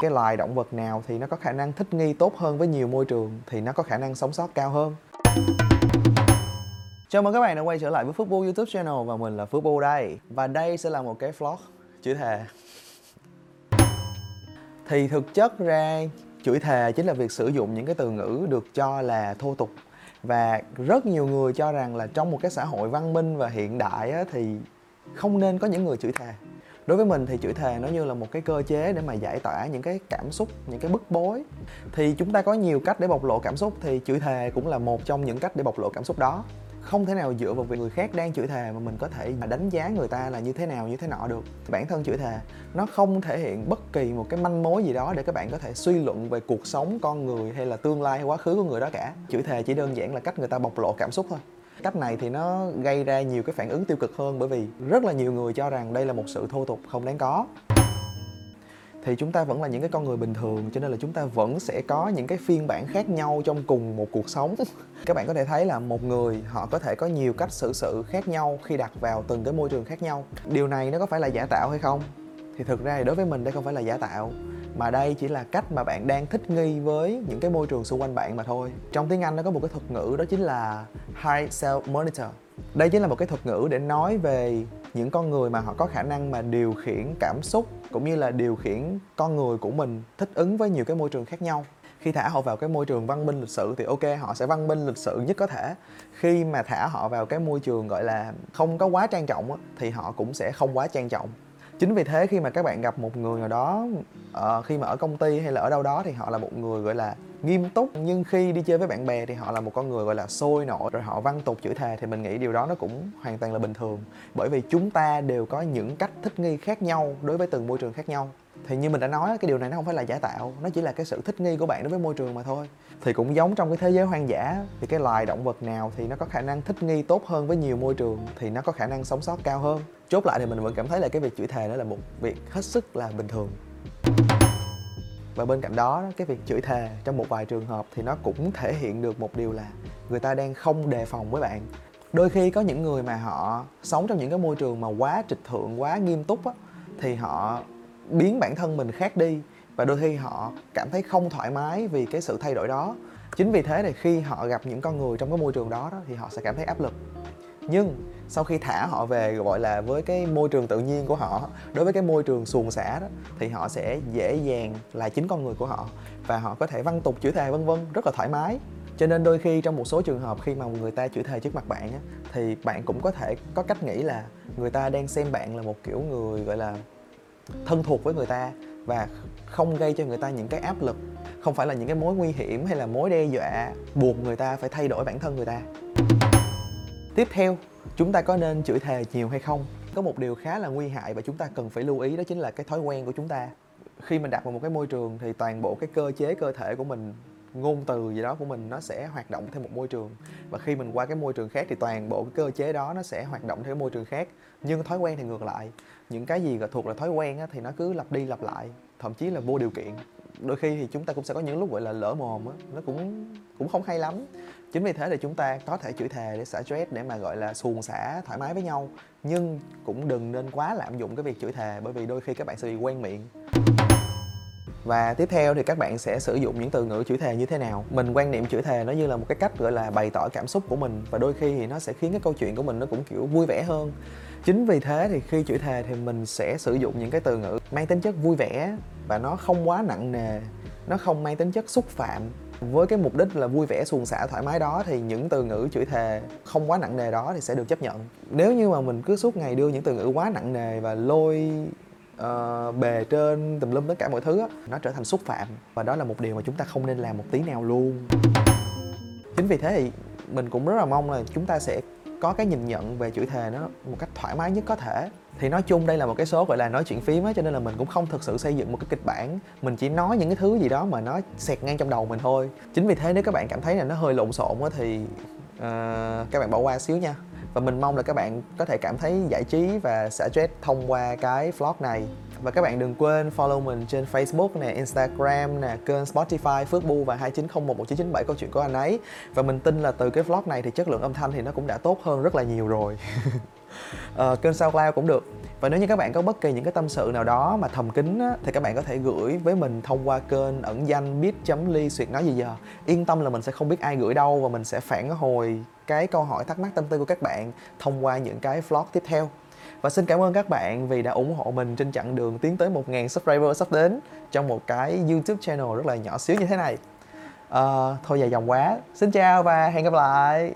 cái loài động vật nào thì nó có khả năng thích nghi tốt hơn với nhiều môi trường thì nó có khả năng sống sót cao hơn. Chào mừng các bạn đã quay trở lại với Phước Bu YouTube channel và mình là Phước Bu đây Và đây sẽ là một cái vlog chửi thề. Thì thực chất ra chửi thề chính là việc sử dụng những cái từ ngữ được cho là thô tục. Và rất nhiều người cho rằng là trong một cái xã hội văn minh và hiện đại á, thì không nên có những người chửi thề đối với mình thì chửi thề nó như là một cái cơ chế để mà giải tỏa những cái cảm xúc, những cái bức bối. Thì chúng ta có nhiều cách để bộc lộ cảm xúc, thì chửi thề cũng là một trong những cách để bộc lộ cảm xúc đó. Không thể nào dựa vào việc người khác đang chửi thề mà mình có thể đánh giá người ta là như thế nào, như thế nọ được. Bản thân chửi thề, nó không thể hiện bất kỳ một cái manh mối gì đó để các bạn có thể suy luận về cuộc sống con người hay là tương lai hay quá khứ của người đó cả. Chửi thề chỉ đơn giản là cách người ta bộc lộ cảm xúc thôi cách này thì nó gây ra nhiều cái phản ứng tiêu cực hơn bởi vì rất là nhiều người cho rằng đây là một sự thô tục không đáng có. Thì chúng ta vẫn là những cái con người bình thường, cho nên là chúng ta vẫn sẽ có những cái phiên bản khác nhau trong cùng một cuộc sống. Các bạn có thể thấy là một người, họ có thể có nhiều cách xử sự khác nhau khi đặt vào từng cái môi trường khác nhau. Điều này nó có phải là giả tạo hay không? Thì thực ra thì đối với mình đây không phải là giả tạo mà đây chỉ là cách mà bạn đang thích nghi với những cái môi trường xung quanh bạn mà thôi. Trong tiếng anh nó có một cái thuật ngữ đó chính là high self monitor. Đây chính là một cái thuật ngữ để nói về những con người mà họ có khả năng mà điều khiển cảm xúc cũng như là điều khiển con người của mình thích ứng với nhiều cái môi trường khác nhau. Khi thả họ vào cái môi trường văn minh lịch sự thì ok, họ sẽ văn minh lịch sự nhất có thể. Khi mà thả họ vào cái môi trường gọi là không có quá trang trọng thì họ cũng sẽ không quá trang trọng chính vì thế khi mà các bạn gặp một người nào đó uh, khi mà ở công ty hay là ở đâu đó thì họ là một người gọi là nghiêm túc. Nhưng khi đi chơi với bạn bè thì họ là một con người gọi là sôi nổi rồi họ văn tục chữ thề thì mình nghĩ điều đó nó cũng hoàn toàn là bình thường. Bởi vì chúng ta đều có những cách thích nghi khác nhau đối với từng môi trường khác nhau thì như mình đã nói cái điều này nó không phải là giả tạo, nó chỉ là cái sự thích nghi của bạn đối với môi trường mà thôi. Thì cũng giống trong cái thế giới hoang dã, thì cái loài động vật nào thì nó có khả năng thích nghi tốt hơn với nhiều môi trường thì nó có khả năng sống sót cao hơn. Chốt lại thì mình vẫn cảm thấy là cái việc chửi thề đó là một việc hết sức là bình thường. Và bên cạnh đó, cái việc chửi thề trong một vài trường hợp thì nó cũng thể hiện được một điều là người ta đang không đề phòng với bạn. Đôi khi có những người mà họ sống trong những cái môi trường mà quá trịch thượng, quá nghiêm túc á, thì họ biến bản thân mình khác đi và đôi khi họ cảm thấy không thoải mái vì cái sự thay đổi đó. Chính vì thế thì khi họ gặp những con người trong cái môi trường đó, đó thì họ sẽ cảm thấy áp lực. Nhưng sau khi thả họ về gọi là với cái môi trường tự nhiên của họ đối với cái môi trường xuồng xả đó thì họ sẽ dễ dàng là chính con người của họ và họ có thể văn tục chửi thề vân vân rất là thoải mái. Cho nên đôi khi trong một số trường hợp khi mà người ta chửi thề trước mặt bạn á, thì bạn cũng có thể có cách nghĩ là người ta đang xem bạn là một kiểu người gọi là thân thuộc với người ta và không gây cho người ta những cái áp lực, không phải là những cái mối nguy hiểm hay là mối đe dọa buộc người ta phải thay đổi bản thân người ta. Tiếp theo, chúng ta có nên chửi thề nhiều hay không? Có một điều khá là nguy hại và chúng ta cần phải lưu ý, đó chính là cái thói quen của chúng ta. Khi mình đặt vào một cái môi trường thì toàn bộ cái cơ chế, cơ thể của mình ngôn từ gì đó của mình nó sẽ hoạt động theo một môi trường. Và khi mình qua cái môi trường khác thì toàn bộ cái cơ chế đó nó sẽ hoạt động theo môi trường khác. Nhưng thói quen thì ngược lại. Những cái gì thuộc là thói quen á, thì nó cứ lặp đi lặp lại thậm chí là vô điều kiện. Đôi khi thì chúng ta cũng sẽ có những lúc gọi là lỡ mồm á nó cũng cũng không hay lắm. Chính vì thế thì chúng ta có thể chửi thề để xả stress để mà gọi là xuồng xả thoải mái với nhau. Nhưng cũng đừng nên quá lạm dụng cái việc chửi thề bởi vì đôi khi các bạn sẽ bị quen miệng và tiếp theo thì các bạn sẽ sử dụng những từ ngữ chữ thề như thế nào. Mình quan niệm chữ thề nó như là một cái cách gọi là bày tỏ cảm xúc của mình, và đôi khi thì nó sẽ khiến cái câu chuyện của mình nó cũng, kiểu, vui vẻ hơn. Chính vì thế thì khi chữ thề thì mình sẽ sử dụng những cái từ ngữ mang tính chất vui vẻ, và nó không quá nặng nề, nó không mang tính chất xúc phạm. Với cái mục đích là vui vẻ suôn sẻ thoải mái đó thì những từ ngữ chửi thề không quá nặng nề đó thì sẽ được chấp nhận. Nếu như mà mình cứ suốt ngày đưa những từ ngữ quá nặng nề và lôi uh, bề trên tùm lum tất cả mọi thứ á, nó trở thành xúc phạm. Và đó là một điều mà chúng ta không nên làm một tí nào luôn. Chính vì thế thì mình cũng rất là mong là chúng ta sẽ có cái nhìn nhận về chữ thề nó một cách thoải mái nhất có thể. Thì nói chung đây là một cái số gọi là nói chuyện phím á cho nên là mình cũng không thực sự xây dựng một cái kịch bản. Mình chỉ nói những cái thứ gì đó mà nó xẹt ngang trong đầu mình thôi. Chính vì thế nếu các bạn cảm thấy là nó hơi lộn xộn á thì uh, các bạn bỏ qua xíu nha và mình mong là các bạn có thể cảm thấy giải trí và xả stress thông qua cái vlog này và các bạn đừng quên follow mình trên Facebook nè, Instagram nè, kênh Spotify Phước Bu và 29011997 câu chuyện của anh ấy. Và mình tin là từ cái vlog này thì chất lượng âm thanh thì nó cũng đã tốt hơn rất là nhiều rồi. uh, kênh SoundCloud cũng được và nếu như các bạn có bất kỳ những cái tâm sự nào đó mà thầm kín á, thì các bạn có thể gửi với mình thông qua kênh ẩn danh bit.ly suyệt nói gì giờ yên tâm là mình sẽ không biết ai gửi đâu và mình sẽ phản hồi cái câu hỏi thắc mắc tâm tư của các bạn thông qua những cái vlog tiếp theo và xin cảm ơn các bạn vì đã ủng hộ mình trên chặng đường tiến tới 1.000 subscriber sắp đến trong một cái YouTube channel rất là nhỏ xíu như thế này. À, thôi dài dòng quá. Xin chào và hẹn gặp lại.